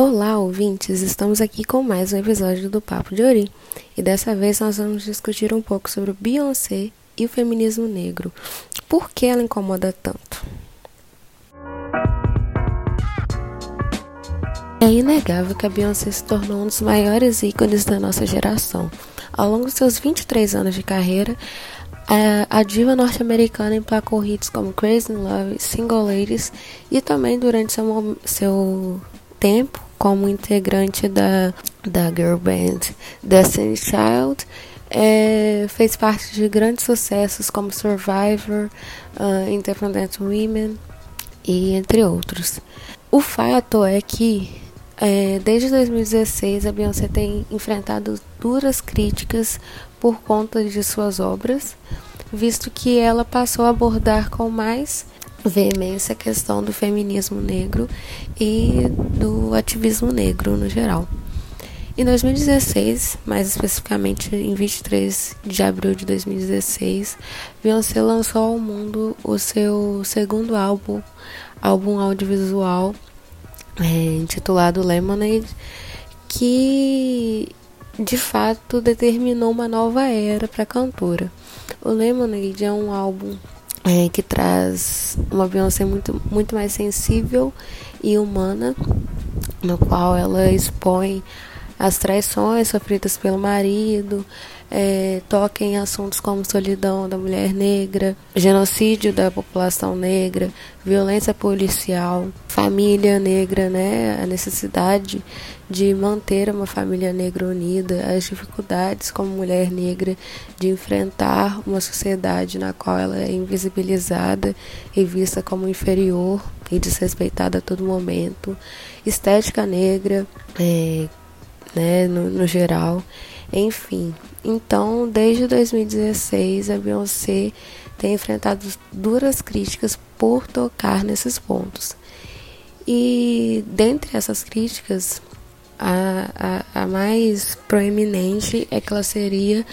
Olá, ouvintes! Estamos aqui com mais um episódio do Papo de Ori e dessa vez nós vamos discutir um pouco sobre Beyoncé e o feminismo negro. Por que ela incomoda tanto? É inegável que a Beyoncé se tornou um dos maiores ícones da nossa geração. Ao longo de seus 23 anos de carreira, a, diva norte-americana emplacou hits como Crazy in Love, Single Ladies e também durante seu, seu tempo como integrante da, da girl band Destiny Child. É, fez parte de grandes sucessos como Survivor, uh, Independent Women e entre outros. O fato é que é, desde 2016 a Beyoncé tem enfrentado duras críticas por conta de suas obras, visto que ela passou a abordar com mais veemência a questão do feminismo negro e do ativismo negro no geral. Em 2016, mais especificamente em 23 de abril de 2016, Beyoncé lançou ao mundo o seu segundo álbum, álbum audiovisual é, intitulado Lemonade, que de fato determinou uma nova era para a cantora. O Lemonade é um álbum é, que traz uma Beyoncé muito, muito mais sensível e humana, no qual ela expõe as traições sofridas pelo marido, é, toca em assuntos como solidão da mulher negra, genocídio da população negra, violência policial, família negra, né, a necessidade de manter uma família negra unida, as dificuldades como mulher negra de enfrentar uma sociedade na qual ela é invisibilizada e vista como inferior e desrespeitada a todo momento, estética negra, é, né, no, no geral. Enfim, então desde 2016 a Beyoncé tem enfrentado duras críticas por tocar nesses pontos. E dentre essas críticas, a, a, a, mais proeminente é que ela seria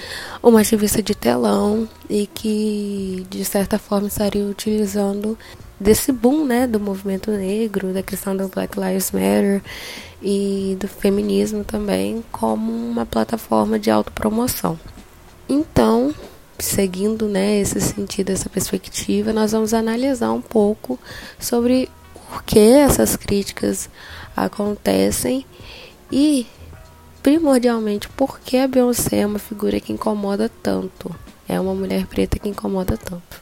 uma ativista de telão e que, de certa forma, estaria utilizando desse boom né, do movimento negro, da questão do Black Lives Matter e do feminismo também como uma plataforma de autopromoção. Então, seguindo né, esse sentido, essa perspectiva, nós vamos analisar um pouco sobre por que essas críticas acontecem e, primordialmente, por que a Beyoncé é uma figura que incomoda tanto. É uma mulher preta que incomoda tanto.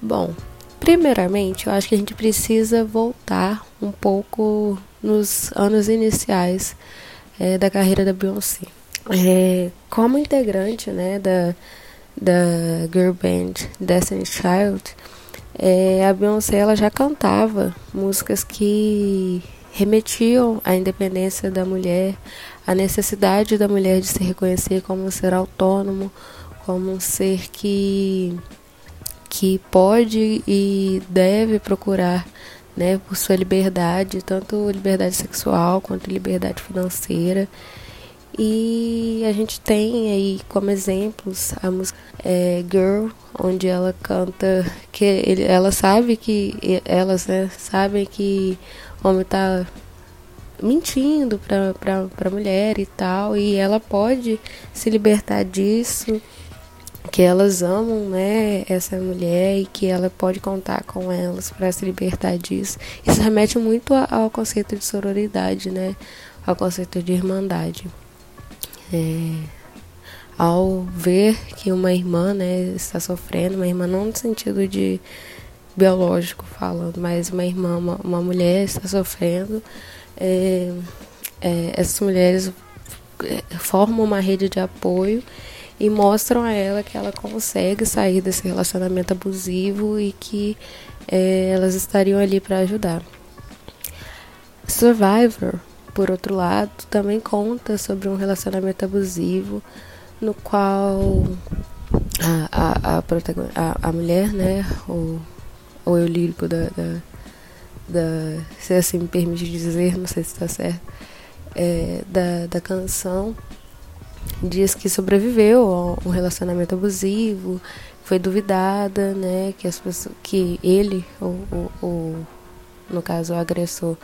Bom, primeiramente, eu acho que a gente precisa voltar um pouco nos anos iniciais é, da carreira da Beyoncé. É, como integrante né, da, da girl band Destiny Child, é, a Beyoncé ela já cantava músicas que remetiam à independência da mulher, à necessidade da mulher de se reconhecer como um ser autônomo, como um ser que que pode e deve procurar né, por sua liberdade, tanto liberdade sexual quanto liberdade financeira. E a gente tem aí como exemplos a música é, Girl, onde ela canta que ele, ela sabe que elas né, sabem que o homem está mentindo para a mulher e tal, e ela pode se libertar disso que elas amam, né, essa mulher e que ela pode contar com elas para se libertar disso. Isso remete muito ao conceito de sororidade, né, ao conceito de irmandade. É, ao ver que uma irmã, né, está sofrendo, uma irmã não no sentido de biológico falando, mas uma irmã, uma, uma mulher está sofrendo, é, é, essas mulheres é, formam uma rede de apoio e mostram a ela que ela consegue sair desse relacionamento abusivo e que é, elas estariam ali para ajudar. Survivor, por outro lado, também conta sobre um relacionamento abusivo no qual a, a, a, a, a mulher, né, o, o eu lírico da, da, da, se assim me permite dizer, não sei se está certo, é, da, da canção diz que sobreviveu a um relacionamento abusivo, foi duvidada, né? Que as pessoas, que ele, o, o, o no caso o agressor,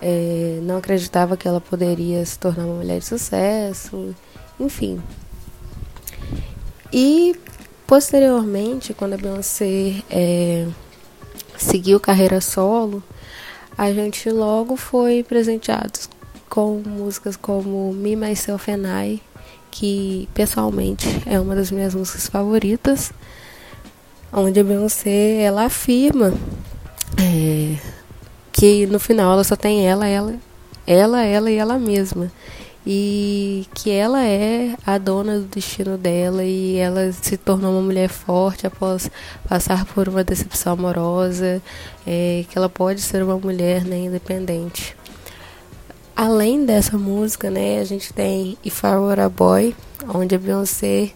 é, não acreditava que ela poderia se tornar uma mulher de sucesso, enfim. E posteriormente, quando a Beyoncé é, seguiu carreira solo, a gente logo foi presenteado com músicas como Me, Myself and I, que pessoalmente é uma das minhas músicas favoritas, onde a Beyoncé ela afirma é, que no final ela só tem ela, ela, ela, ela e ela mesma. E que ela é a dona do destino dela e ela se tornou uma mulher forte após passar por uma decepção amorosa, é, que ela pode ser uma mulher né, independente. Além dessa música, né, a gente tem If I Were a Boy, onde a Beyoncé,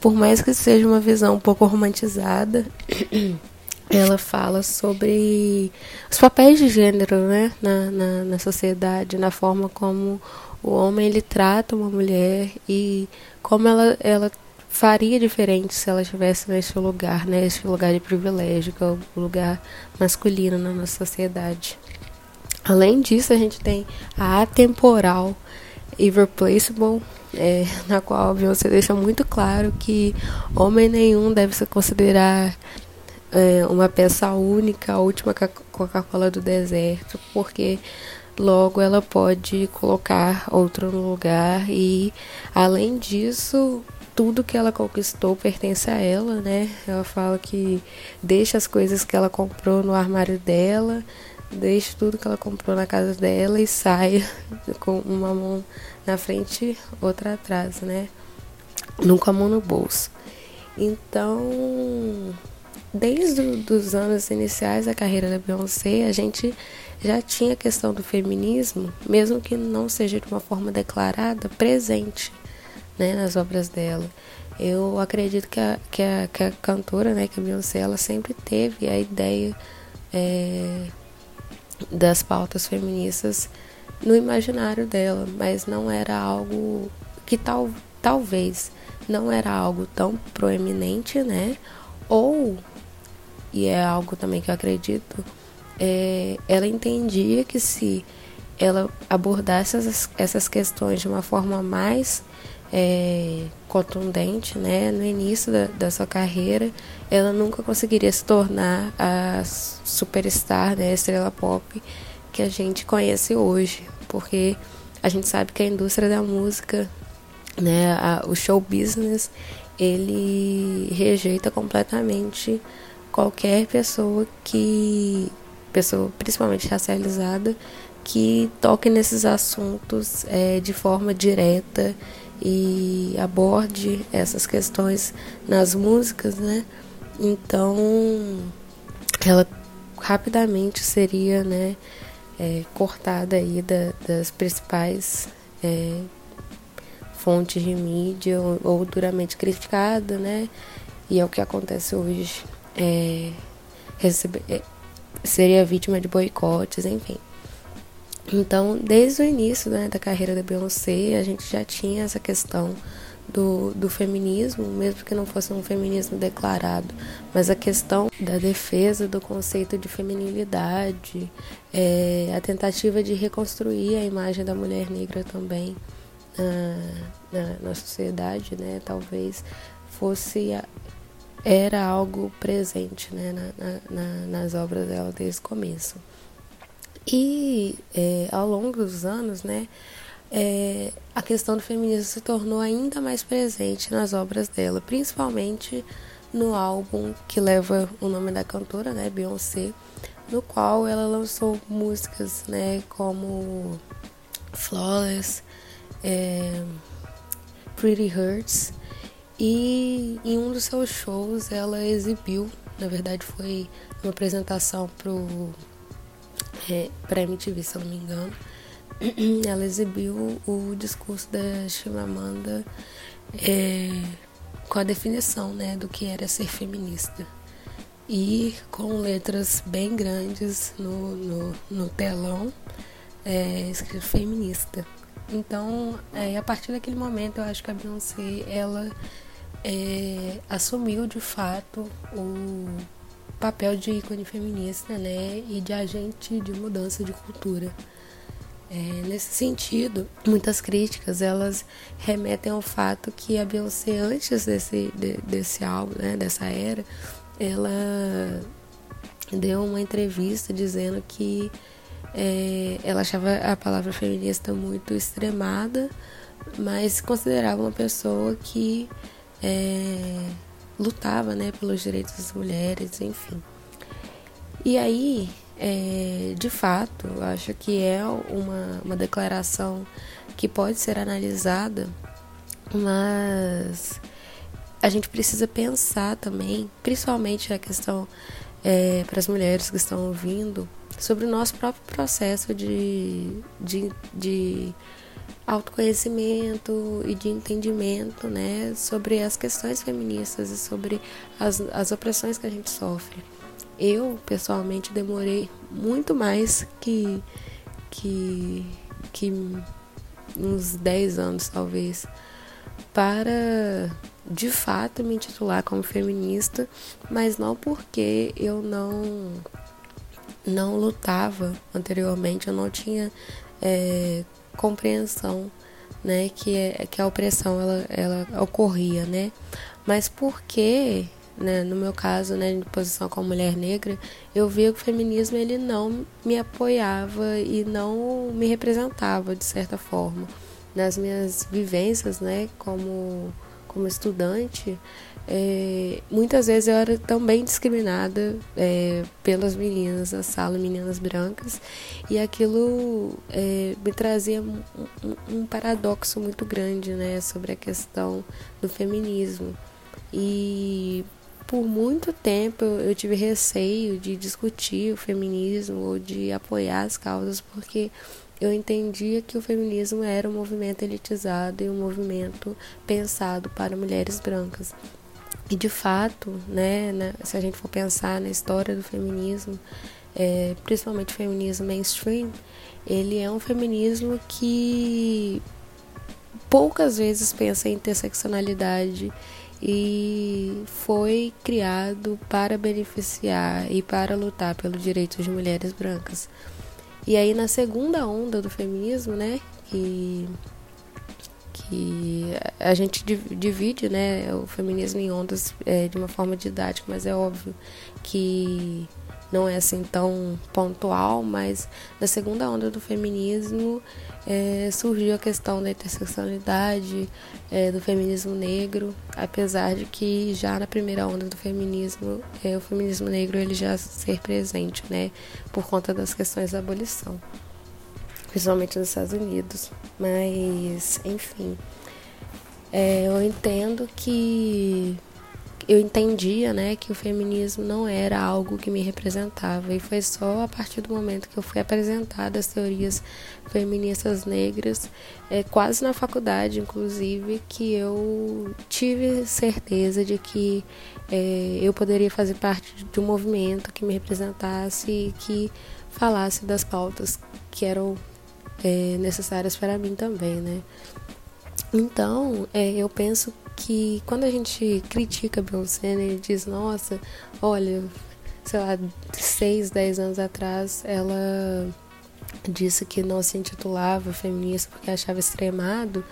por mais que seja uma visão um pouco romantizada, ela fala sobre os papéis de gênero né, na, na, na, sociedade, na forma como o homem ele trata uma mulher e como ela, ela faria diferente se ela estivesse nesse lugar, né, lugar de privilégio, que é o lugar masculino na nossa sociedade. Além disso, a gente tem a atemporal Irreplaceable, é, na qual você deixa muito claro que homem nenhum deve se considerar é, uma peça única, a última Coca-Cola do deserto, porque logo ela pode colocar outro no lugar e além disso tudo que ela conquistou pertence a ela, né? Ela fala que deixa as coisas que ela comprou no armário dela, deixa tudo que ela comprou na casa dela e sai com uma mão na frente, outra atrás, né? Nunca a mão no bolso. Então, desde os anos iniciais da carreira da Beyoncé, a gente já tinha a questão do feminismo, mesmo que não seja de uma forma declarada, presente né, nas obras dela. Eu acredito que a, que a, que a cantora, né, que a Beyoncé, ela sempre teve a ideia é, das pautas feministas no imaginário dela, mas não era algo que tal, talvez não era algo tão proeminente, né? Ou e é algo também que eu acredito, é, ela entendia que se ela abordasse essas, essas questões de uma forma mais é, contundente, né, no início da, da, sua carreira, ela nunca conseguiria se tornar a superstar, né, estrela pop que a gente conhece hoje, porque a gente sabe que a indústria da música, né, a, o show business, ele rejeita completamente qualquer pessoa que pessoa principalmente racializada que toque nesses assuntos é, de forma direta e aborde essas questões nas músicas, né? Então, ela rapidamente seria, né, é, cortada aí da, das principais é, fontes de mídia ou, ou duramente criticada, né? E é o que acontece hoje é, receber, é, seria vítima de boicotes, enfim. Então, desde o início né, da carreira da Beyoncé, a gente já tinha essa questão do, do feminismo, mesmo que não fosse um feminismo declarado, mas a questão da defesa do conceito de feminilidade, é, a tentativa de reconstruir a imagem da mulher negra também na, na, na sociedade, né, talvez fosse era algo presente né, na, na, nas obras dela desde o começo. E é, ao longo dos anos, né, é, a questão do feminismo se tornou ainda mais presente nas obras dela, principalmente no álbum que leva o nome da cantora, né, Beyoncé, no qual ela lançou músicas, né, como Flawless, é, Pretty Hurts e em um dos seus shows ela exibiu, na verdade foi uma apresentação pro é, pra MTV, se eu não me engano. Ela exibiu o discurso da Chimamanda é, com a definição né, do que era ser feminista. E com letras bem grandes no, no, no telão, é, escrito feminista. Então, é, a partir daquele momento, eu acho que a Beyoncé, ela é, assumiu de fato o papel de ícone feminista né, e de agente de mudança de cultura. É, nesse sentido, muitas críticas elas remetem ao fato que a Beyoncé antes desse, de, desse álbum, né, dessa era, ela deu uma entrevista dizendo que é, ela achava a palavra feminista muito extremada, mas considerava uma pessoa que é, lutava né, pelos direitos das mulheres, enfim. E aí, é, de fato, acho que é uma, uma declaração que pode ser analisada, mas a gente precisa pensar também, principalmente a questão é, para as mulheres que estão ouvindo, sobre o nosso próprio processo de, de, de autoconhecimento e de entendimento né, sobre as questões feministas e sobre as, as opressões que a gente sofre. Eu, pessoalmente, demorei muito mais que, que, que uns 10 anos, talvez, para de fato me intitular como feminista, mas não porque eu não não lutava anteriormente, eu não tinha é, compreensão, né, que, é, que a opressão ela, ela ocorria, né, mas porque né, no meu caso, né, de posição como mulher negra, eu via que o feminismo ele não me apoiava e não me representava de certa forma. Nas minhas vivências, né, como, como estudante, é, muitas vezes eu era também discriminada é, pelas meninas da sala, meninas brancas, e aquilo é, me trazia um, um, paradoxo muito grande né, sobre a questão do feminismo. E por muito tempo eu tive receio de discutir o feminismo ou de apoiar as causas, porque eu entendia que o feminismo era um movimento elitizado e um movimento pensado para mulheres brancas. E de fato, né, né se a gente for pensar na história do feminismo, é, principalmente o feminismo mainstream, ele é um feminismo que poucas vezes pensa em interseccionalidade e foi criado para beneficiar e para lutar pelos direitos de mulheres brancas. E aí na segunda onda do feminismo, né, que que a gente divide, né, o feminismo em ondas é, de uma forma didática, mas é óbvio que não é assim tão pontual, mas na segunda onda do feminismo é, surgiu a questão da interseccionalidade, é, do feminismo negro, apesar de que já na primeira onda do feminismo, é, o feminismo negro ele já ser presente, né, por conta das questões da abolição, principalmente nos Estados Unidos. Mas, enfim, é, eu entendo que eu entendia, né, que o feminismo não era algo que me representava e foi só a partir do momento que eu fui apresentada as teorias feministas negras, é, quase na faculdade, inclusive, que eu tive certeza de que é, eu poderia fazer parte de um movimento que me representasse e que falasse das pautas que eram é, necessárias para mim também, né? Então, é, eu penso que quando a gente critica Beyoncé, né, ele diz, nossa, olha, sei lá, seis, dez anos atrás, ela disse que não se intitulava feminista porque achava extremado,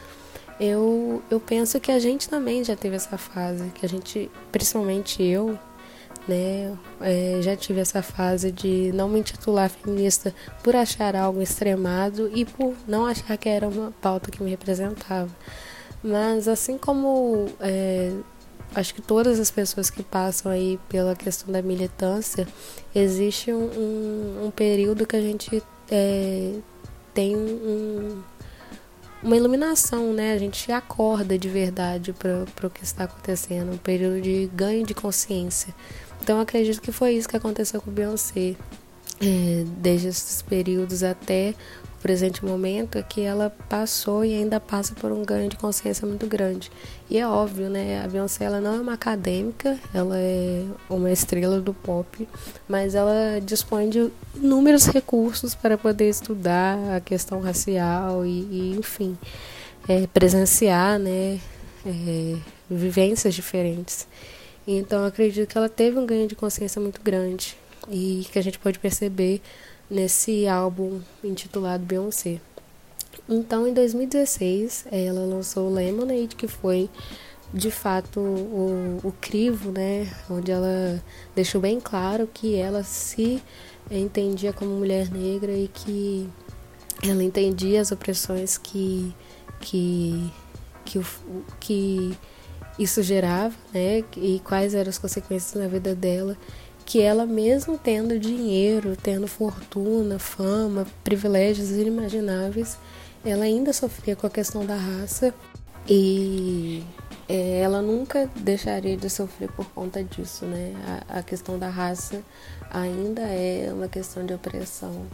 eu, eu penso que a gente também já teve essa fase, que a gente, principalmente eu, né, é, já tive essa fase de não me intitular feminista por achar algo extremado e por não achar que era uma pauta que me representava. Mas assim como é, acho que todas as pessoas que passam aí pela questão da militância, existe um, um, um período que a gente é, tem um, uma iluminação, né? A gente acorda de verdade para o que está acontecendo, um período de ganho de consciência. Então acredito que foi isso que aconteceu com Beyoncé. É, desde esses períodos até presente momento é que ela passou e ainda passa por um ganho de consciência muito grande. E é óbvio, né? A Beyoncé ela não é uma acadêmica, ela é uma estrela do pop, mas ela dispõe de inúmeros recursos para poder estudar a questão racial e, e enfim, é, presenciar, né? É, vivências diferentes. Então acredito que ela teve um ganho de consciência muito grande e que a gente pode perceber nesse álbum intitulado Beyoncé. Então, em 2016, ela lançou Lemonade, que foi de fato o, o crivo, né, onde ela deixou bem claro que ela se entendia como mulher negra e que ela entendia as opressões que que que, que isso gerava, né, e quais eram as consequências na vida dela, que ela mesmo tendo dinheiro, tendo fortuna, fama, privilégios inimagináveis, ela ainda sofria com a questão da raça e é, ela nunca deixaria de sofrer por conta disso, né? A, a questão da raça ainda é uma questão de opressão,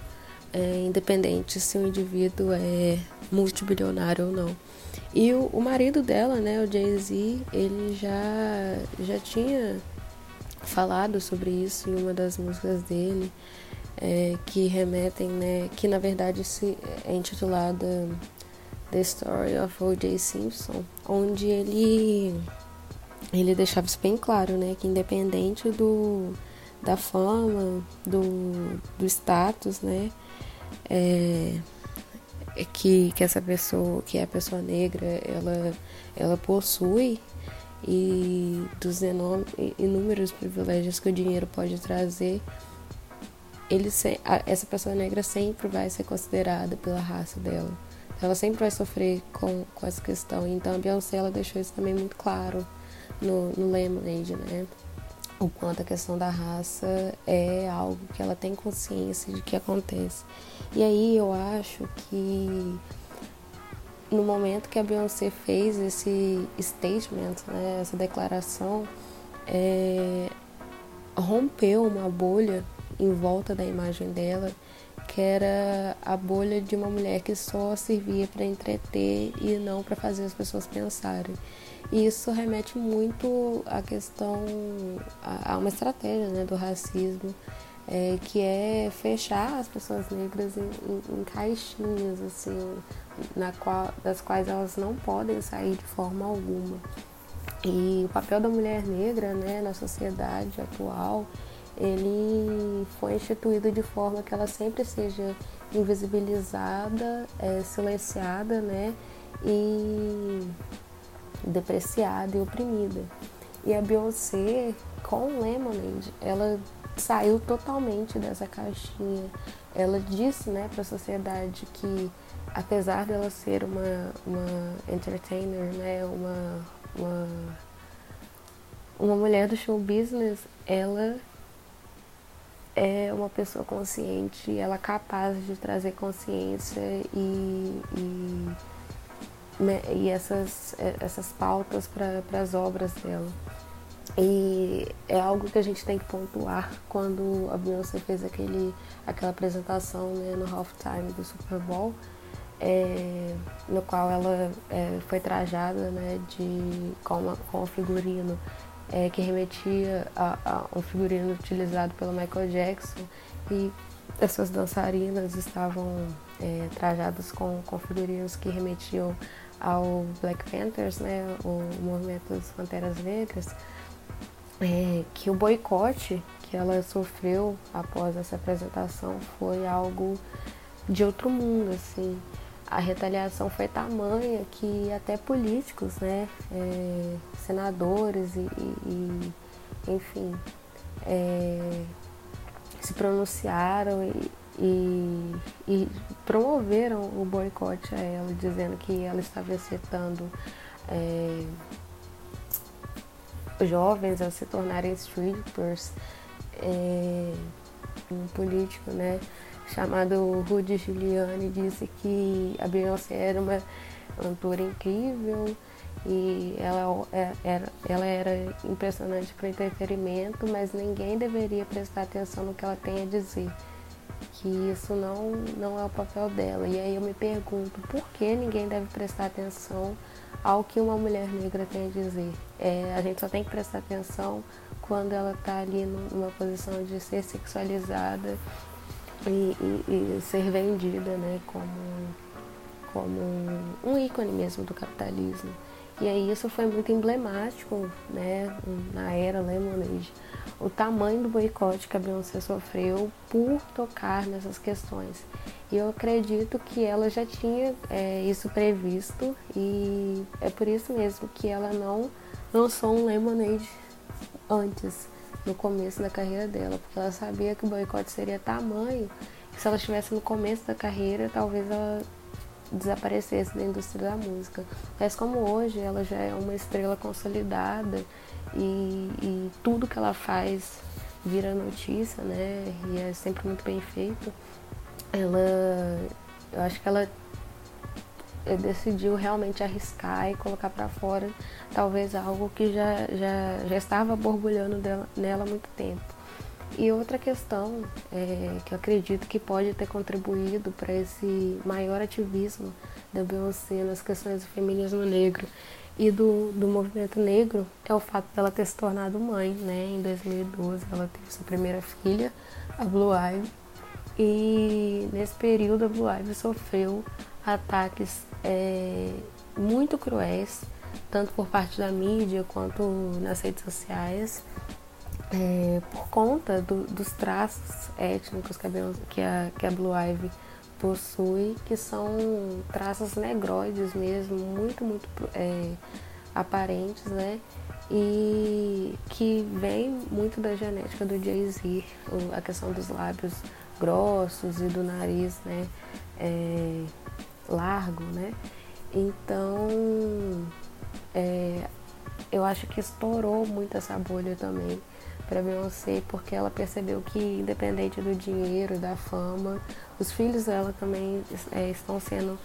é, independente se o indivíduo é multibilionário ou não. E o, o marido dela, né, o Jay-Z, ele já, já tinha falado sobre isso em uma das músicas dele, é, que remetem, né, que na verdade se, é intitulada The Story of O.J. Simpson, onde ele ele deixava isso bem claro, né, que independente do da fama, do, do status, né, é, que, que essa pessoa, que é a pessoa negra, ela, ela possui e dos inúmeros privilégios que o dinheiro pode trazer, ele, essa pessoa negra sempre vai ser considerada pela raça dela. Ela sempre vai sofrer com, com essa questão. Então a Beyoncé ela deixou isso também muito claro no, no Lemonade, né? O quanto a questão da raça é algo que ela tem consciência de que acontece. E aí eu acho que no momento que a Beyoncé fez esse statement, né, essa declaração, é, rompeu uma bolha em volta da imagem dela que era a bolha de uma mulher que só servia para entreter e não para fazer as pessoas pensarem. E isso remete muito à questão, a, uma estratégia né, do racismo, é, que é fechar as pessoas negras em, em, em caixinhas, assim, na qual, das quais elas não podem sair de forma alguma. E o papel da mulher negra né, na sociedade atual ele foi instituído de forma que ela sempre seja invisibilizada, é, silenciada, né, e depreciada e oprimida. E a Beyoncé, com Lemonade, ela saiu totalmente dessa caixinha. Ela disse, né, para a sociedade que, apesar dela ser uma, uma entertainer, né, uma, uma, uma mulher do show business, ela é uma pessoa consciente, ela é capaz de trazer consciência e, e, né, e essas, é, essas pautas para as obras dela. E é algo que a gente tem que pontuar quando a Beyoncé fez aquele, aquela apresentação né, no halftime do Super Bowl, é, no qual ela é, foi trajada né, de, com, uma, com um figurino é, que remetia a, um figurino utilizado pelo Michael Jackson. E essas dançarinas estavam é, trajadas com, com figurinos que remetiam ao Black Panthers, né, o movimento das Panteras Negras, é, que o boicote que ela sofreu após essa apresentação foi algo de outro mundo, assim a retaliação foi tamanha que até políticos, né, é, senadores e, e, enfim, é, se pronunciaram e, e, e, promoveram o boicote a ela, dizendo que ela estava excitando é, jovens a se tornarem strippers. É, um político, né, chamado Rudy Giuliani disse que a Beyoncé era uma cantora incrível e ela é, era, ela era impressionante para entretenimento, mas ninguém deveria prestar atenção no que ela tem a dizer. Que isso não, não é o papel dela. E aí eu me pergunto por que ninguém deve prestar atenção ao que uma mulher negra tem a dizer. É, a gente só tem que prestar atenção quando ela está ali numa posição de ser sexualizada e, e, e ser vendida né, como, como um ícone mesmo do capitalismo. E aí isso foi muito emblemático, né, na era Lemonade. O tamanho do boicote que a Beyoncé sofreu por tocar nessas questões. E eu acredito que ela já tinha é, isso previsto e é por isso mesmo que ela não lançou um Lemonade antes, no começo da carreira dela, porque ela sabia que o boicote seria tamanho que se ela estivesse no começo da carreira, talvez ela desaparecesse da indústria da música. Mas como hoje ela já é uma estrela consolidada e, e tudo que ela faz vira notícia, né? E é sempre muito bem feito. Ela, eu acho que ela decidiu realmente arriscar e colocar para fora talvez algo que já, já, já estava borbulhando dela, nela há muito tempo. E outra questão é, que eu acredito que pode ter contribuído para esse maior ativismo da Beyoncé nas questões do feminismo negro e do, do movimento negro é o fato dela ter se tornado mãe, né? Em 2012 ela teve sua primeira filha, a Blue Ivy, e nesse período a Blue Ivy sofreu ataques é, muito cruéis, tanto por parte da mídia quanto nas redes sociais, é, por conta do, dos traços étnicos que a, que a, que a Blue Ivy possui, que são traços negroides mesmo, muito, muito é, aparentes, né? E que vem muito da genética do Jay-Z, a questão dos lábios grossos e do nariz, né? É, largo, né? Então, é, eu acho que estourou muito essa bolha também para Beyoncé, porque ela percebeu que, independente do dinheiro, da fama, os filhos dela também é, estão sendo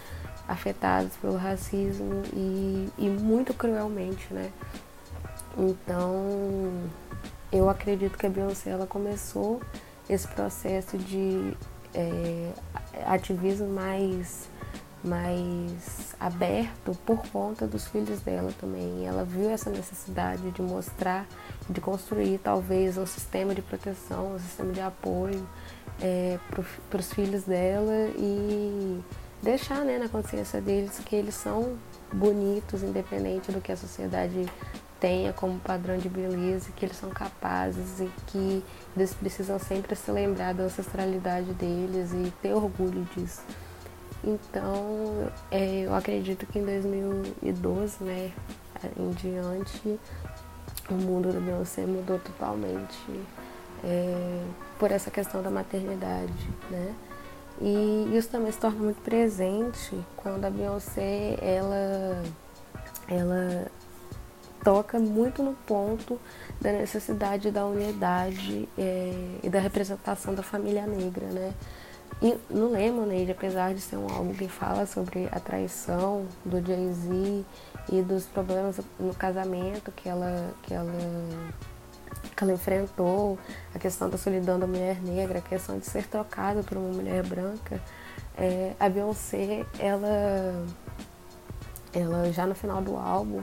afetados pelo racismo e, e muito cruelmente, né? Então, eu acredito que a Beyoncé ela começou esse processo de é, ativismo mais mais aberto por conta dos filhos dela também. Ela viu essa necessidade de mostrar, de construir talvez um sistema de proteção, um sistema de apoio é, para os filhos dela e deixar né, na consciência deles que eles são bonitos, independente do que a sociedade tenha como padrão de beleza, que eles são capazes e que eles precisam sempre se lembrar da ancestralidade deles e ter orgulho disso. Então, é, eu acredito que em 2012, né, em diante, o mundo do Beyoncé mudou totalmente é, por essa questão da maternidade, né? E isso também se torna muito presente quando a Beyoncé, ela, ela toca muito no ponto da necessidade da unidade é, e da representação da família negra, né? E no Lemonade, apesar de ser um álbum que fala sobre a traição do Jay-Z e dos problemas no casamento que ela, que ela que ela enfrentou, a questão da solidão da mulher negra, a questão de ser trocada por uma mulher branca, é, a Beyoncé, ela, ela já no final do álbum,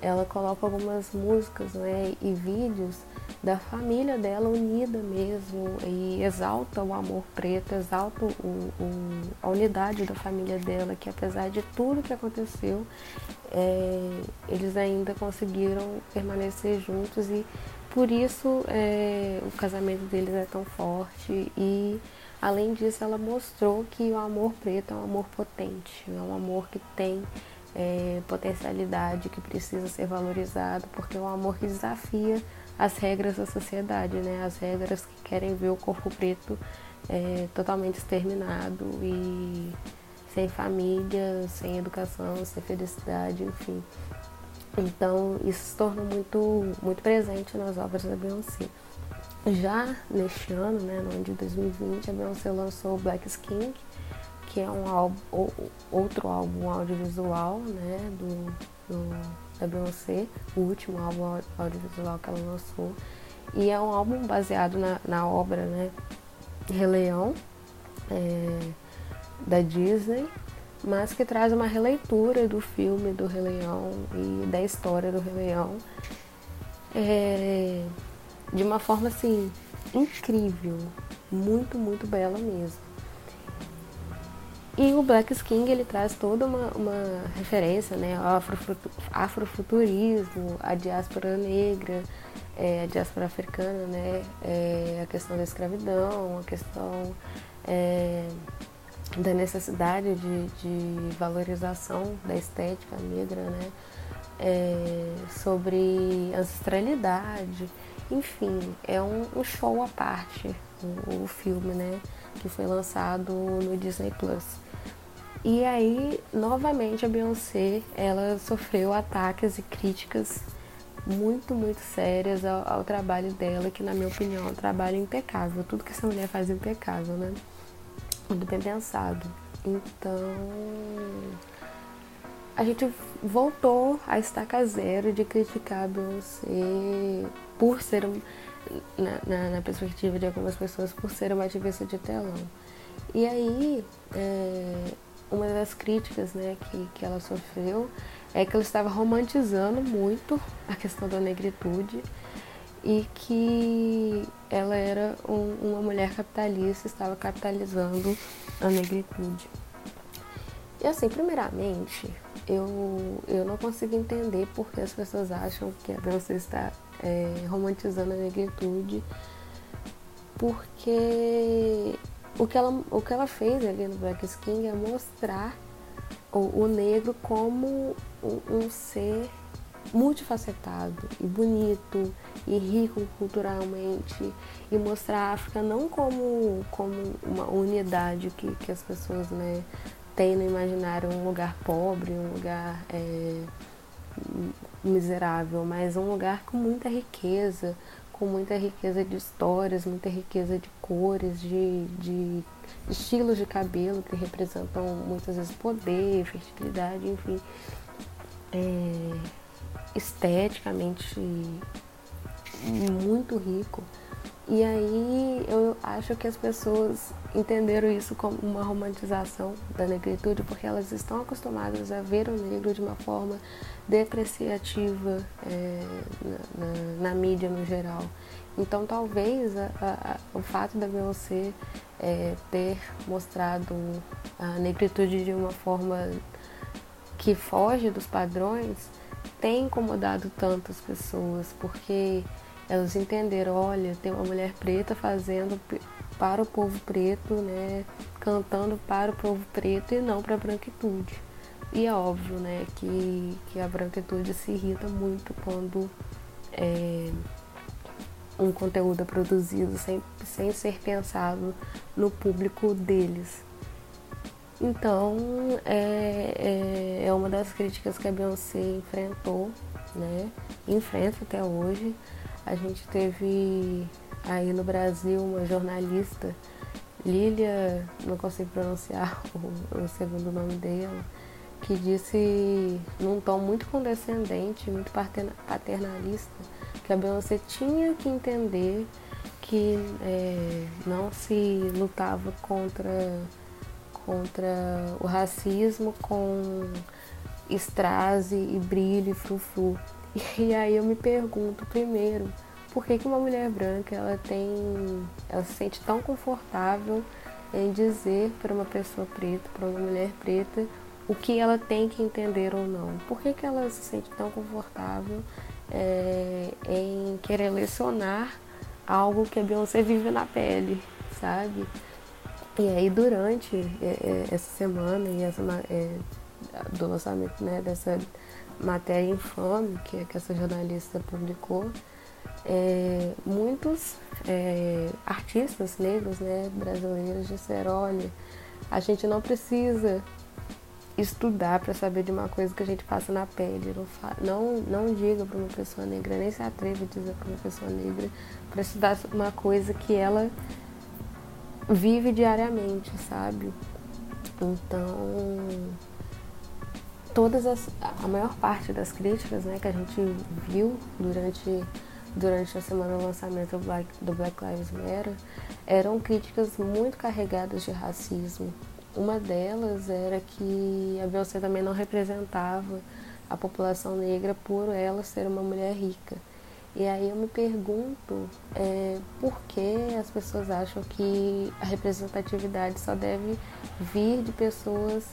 ela coloca algumas músicas né, e vídeos da família dela unida mesmo e exalta o amor preto, exalta o, o, a unidade da família dela, que apesar de tudo que aconteceu, é, eles ainda conseguiram permanecer juntos e por isso é, o casamento deles é tão forte e além disso ela mostrou que o amor preto é um amor potente, é um amor que tem é, potencialidade, que precisa ser valorizado, porque é um amor que desafia as regras da sociedade, né? As regras que querem ver o corpo preto é, totalmente exterminado e sem família, sem educação, sem felicidade, enfim. Então isso se torna muito, muito presente nas obras da Beyoncé. Já neste ano, né, no ano de 2020, a Beyoncé lançou Black Skin, que é um álbum, outro álbum audiovisual né, do, do da Beyoncé, o último álbum audiovisual que ela lançou. E é um álbum baseado na, na obra né, Rei Leão, é, da Disney, mas que traz uma releitura do filme do Rei Leão e da história do Rei Leão é, de uma forma assim incrível, muito, muito bela mesmo. E o Black King ele traz toda uma, uma referência né, ao afrofuturismo, a diáspora negra, é, a diáspora africana, né, é, a questão da escravidão, a questão é, da necessidade de, de, valorização da estética negra, né, é, sobre ancestralidade, enfim, é um, um show à parte o, o filme, né, que foi lançado no Disney Plus. E aí, novamente, a Beyoncé, ela sofreu ataques e críticas muito, muito sérias ao, ao, trabalho dela, que na minha opinião é um trabalho impecável. Tudo que essa mulher faz é impecável, né? Muito bem pensado. Então, a gente voltou a estaca zero de criticar a Beyoncé por ser, na, na, na perspectiva de algumas pessoas, por ser uma ativista de telão. E aí, é, uma das críticas né, que, que ela sofreu é que ela estava romantizando muito a questão da negritude e que ela era um, uma mulher capitalista, estava capitalizando a negritude. E assim, primeiramente, eu, eu não consigo entender porque as pessoas acham que a Beyoncé está é, romantizando a negritude, porque o que ela, o que ela fez ali no Black Skin é mostrar o, o negro como um, um, ser multifacetado e bonito e rico culturalmente e mostrar a África não como, como uma unidade que, que as pessoas né, têm no imaginário um lugar pobre, um lugar é, miserável, mas um lugar com muita riqueza, com muita riqueza de histórias, muita riqueza de cores, de, de estilos de cabelo que representam muitas vezes poder, fertilidade, enfim, é, esteticamente muito rico. E aí eu acho que as pessoas entenderam isso como uma romantização da negritude porque elas estão acostumadas a ver o negro de uma forma depreciativa é, na, na, na, mídia no geral. Então talvez a, a, o fato da Beyoncé é, ter mostrado a negritude de uma forma que foge dos padrões tem incomodado tantas pessoas, porque elas entenderam, olha, tem uma mulher preta fazendo para o povo preto, né, cantando para o povo preto e não para a branquitude. E é óbvio, né, que, que a branquitude se irrita muito quando é, um conteúdo é produzido sem, sem ser pensado no público deles. Então, é, é, é uma das críticas que a Beyoncé enfrentou, né? Enfrenta até hoje. A gente teve aí no Brasil uma jornalista, Lilia, não consigo pronunciar o, o segundo nome dela, que disse num tom muito condescendente, muito paternalista, que a Beyoncé tinha que entender que é, não se lutava contra, contra o racismo com estrase e brilho e frufru. E aí eu me pergunto primeiro, por que, que uma mulher branca ela tem. ela se sente tão confortável em dizer para uma pessoa preta, para uma mulher preta, o que ela tem que entender ou não? Por que, que ela se sente tão confortável é, em querer lecionar algo que a Beyoncé vive na pele, sabe? E aí durante é, é, essa semana e essa do lançamento né, dessa matéria infame que, que essa jornalista publicou, é, muitos é, artistas negros né, brasileiros disseram, olha, a gente não precisa estudar para saber de uma coisa que a gente passa na pele. Não, não, não diga para uma pessoa negra, nem se atreva a dizer para uma pessoa negra para estudar uma coisa que ela vive diariamente, sabe? Então, todas as, a maior parte das críticas né, que a gente viu durante, durante a semana do lançamento do Black, Lives Matter eram críticas muito carregadas de racismo, uma delas era que a Beyoncé também não representava a população negra por ela ser uma mulher rica. E aí eu me pergunto é, por que as pessoas acham que a representatividade só deve vir de pessoas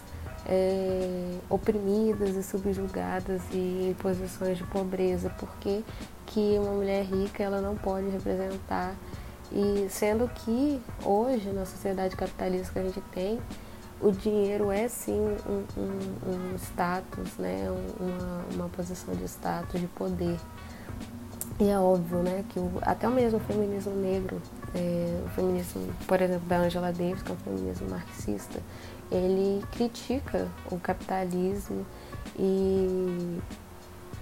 é, oprimidas e subjugadas e em posições de pobreza, porque que uma mulher rica ela não pode representar e sendo que hoje na sociedade capitalista que a gente tem o dinheiro é sim um, um, um status, né? Uma, uma posição de status, de poder. E é óbvio, né, que o, até o mesmo feminismo negro, é, o feminismo, por exemplo, da Angela Davis, que é um feminismo marxista, ele critica o capitalismo e,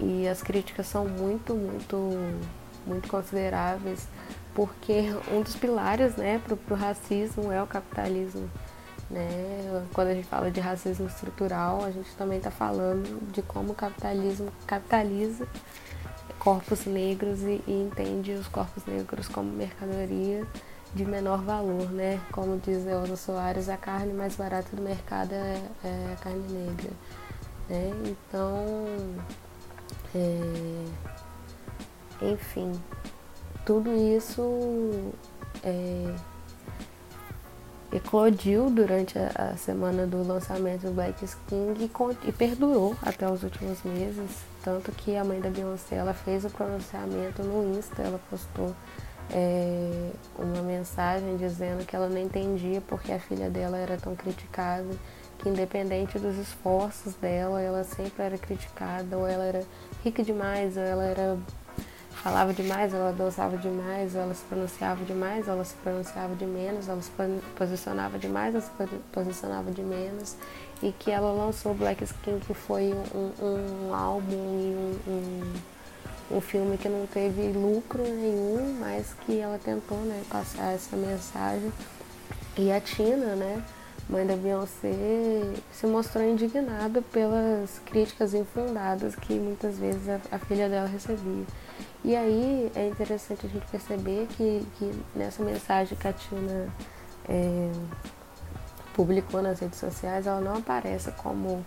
e as críticas são muito, muito, muito consideráveis, porque um dos pilares né, para o racismo é o capitalismo. Né? Quando a gente fala de racismo estrutural, a gente também está falando de como o capitalismo capitaliza corpos negros e, e, entende os corpos negros como mercadoria de menor valor, né? Como diz Elza Soares, a carne mais barata do mercado é, é a carne negra. Né? Então, é, enfim, tudo isso é, eclodiu durante a, a, semana do lançamento do Black King e, e, perdurou até os últimos meses. Tanto que a mãe da Beyoncé ela fez o pronunciamento no Insta, ela postou é, uma mensagem dizendo que ela não entendia porque a filha dela era tão criticada, que independente dos esforços dela, ela sempre era criticada, ou ela era rica demais, ou ela era falava demais, ela dançava demais, ela se pronunciava demais, ela se pronunciava de menos, ela se posicionava demais, ela se posicionava de menos, e que ela lançou Black Skin, que foi um, um álbum e um, um, um, filme que não teve lucro nenhum, mas que ela tentou né, passar essa mensagem. E a Tina, né, mãe da Beyoncé, se mostrou indignada pelas críticas infundadas que muitas vezes a, a filha dela recebia. E aí é interessante a gente perceber que, que nessa mensagem que a Tina é, publicou nas redes sociais, ela não aparece como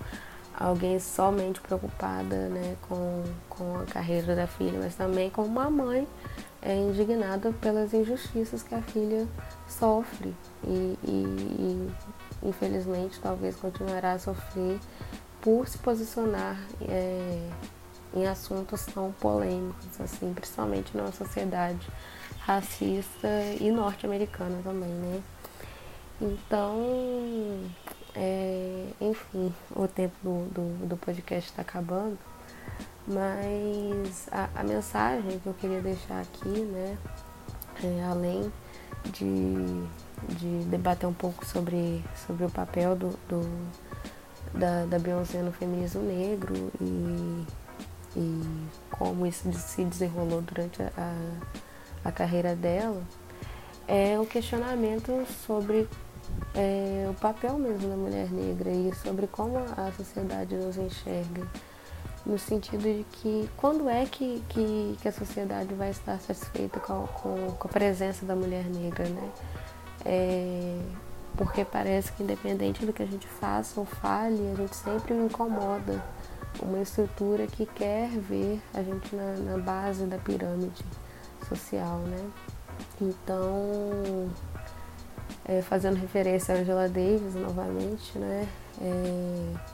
alguém somente preocupada né, com, com a carreira da filha, mas também como uma mãe é, indignada pelas injustiças que a filha sofre e, e, e infelizmente talvez continuará a sofrer por se posicionar é, em assuntos tão polêmicos, assim, principalmente numa sociedade racista e norte-americana também, né? Então, é, enfim, o tempo do, do, do podcast está acabando, mas a, a, mensagem que eu queria deixar aqui, né, é, além de, de debater um pouco sobre, sobre o papel do, do da, da Beyoncé no feminismo negro e e como isso se desenrolou durante a, a carreira dela, é o questionamento sobre é, o papel mesmo da mulher negra e sobre como a sociedade nos enxerga. No sentido de que quando é que, que, que a sociedade vai estar satisfeita com, com, com, a presença da mulher negra, né? É, porque parece que independente do que a gente faça ou fale, a gente sempre incomoda uma estrutura que quer ver a gente na, na base da pirâmide social, né? Então, é, fazendo referência a Angela Davis novamente, né? É,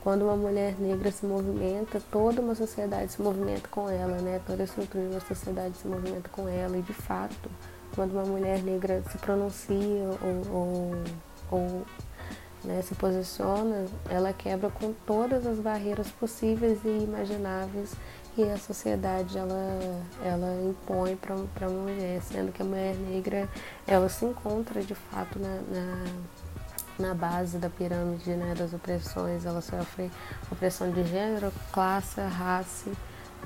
quando uma mulher negra se movimenta, toda uma sociedade se movimenta com ela, né? Toda a estrutura de uma sociedade se movimenta com ela e, de fato, quando uma mulher negra se pronuncia ou, ou, ou né, se posiciona, ela quebra com todas as barreiras possíveis e imagináveis que a sociedade ela, ela impõe para uma mulher, sendo que a mulher negra ela se encontra de fato na, na, na base da pirâmide né, das opressões, ela sofre opressão de gênero, classe, raça,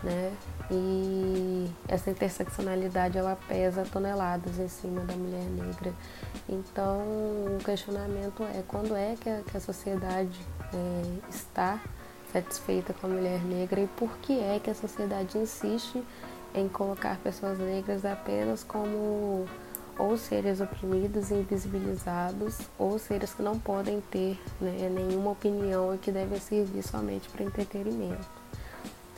né? E essa interseccionalidade ela pesa toneladas em cima da mulher negra. Então o questionamento é quando é que a, que a sociedade é, está satisfeita com a mulher negra e por que é que a sociedade insiste em colocar pessoas negras apenas como ou seres oprimidos e invisibilizados ou seres que não podem ter né, nenhuma opinião e que devem servir somente para entretenimento.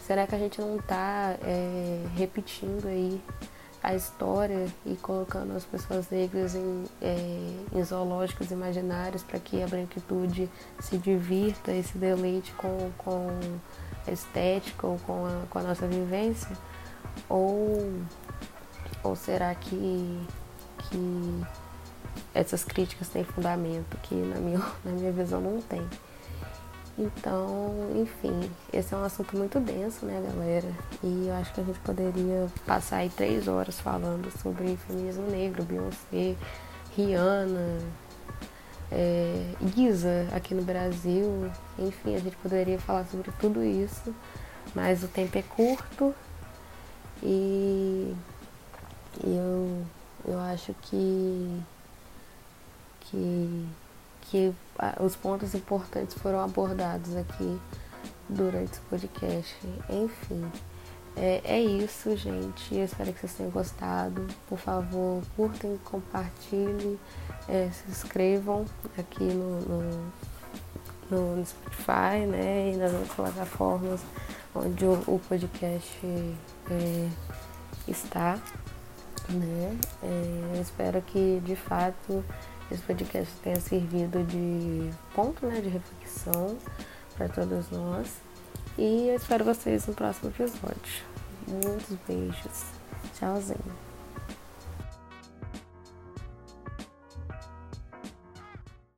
Será que a gente não está é, repetindo aí a história e colocando as pessoas negras em, é, em zoológicos imaginários para que a branquitude se divirta e se deleite com, com a estética ou com a, com a nossa vivência? Ou, ou será que, que essas críticas têm fundamento, que na minha, na minha visão não tem? Então, enfim, esse é um assunto muito denso, né, galera? E eu acho que a gente poderia passar aí três horas falando sobre feminismo negro, Beyoncé, Rihanna, é, Isa aqui no Brasil. Enfim, a gente poderia falar sobre tudo isso, mas o tempo é curto e eu, eu acho que, que que os pontos importantes foram abordados aqui durante o podcast. Enfim, é, é isso, gente. Eu espero que vocês tenham gostado. Por favor, curtem, compartilhem, é, se inscrevam aqui no, no, no, Spotify né, e nas outras plataformas onde o, o podcast é, está. Né? É, eu espero que de fato esse podcast tenha servido de ponto né, de reflexão para todos nós. E eu espero vocês no próximo episódio. Muitos beijos. Tchauzinho.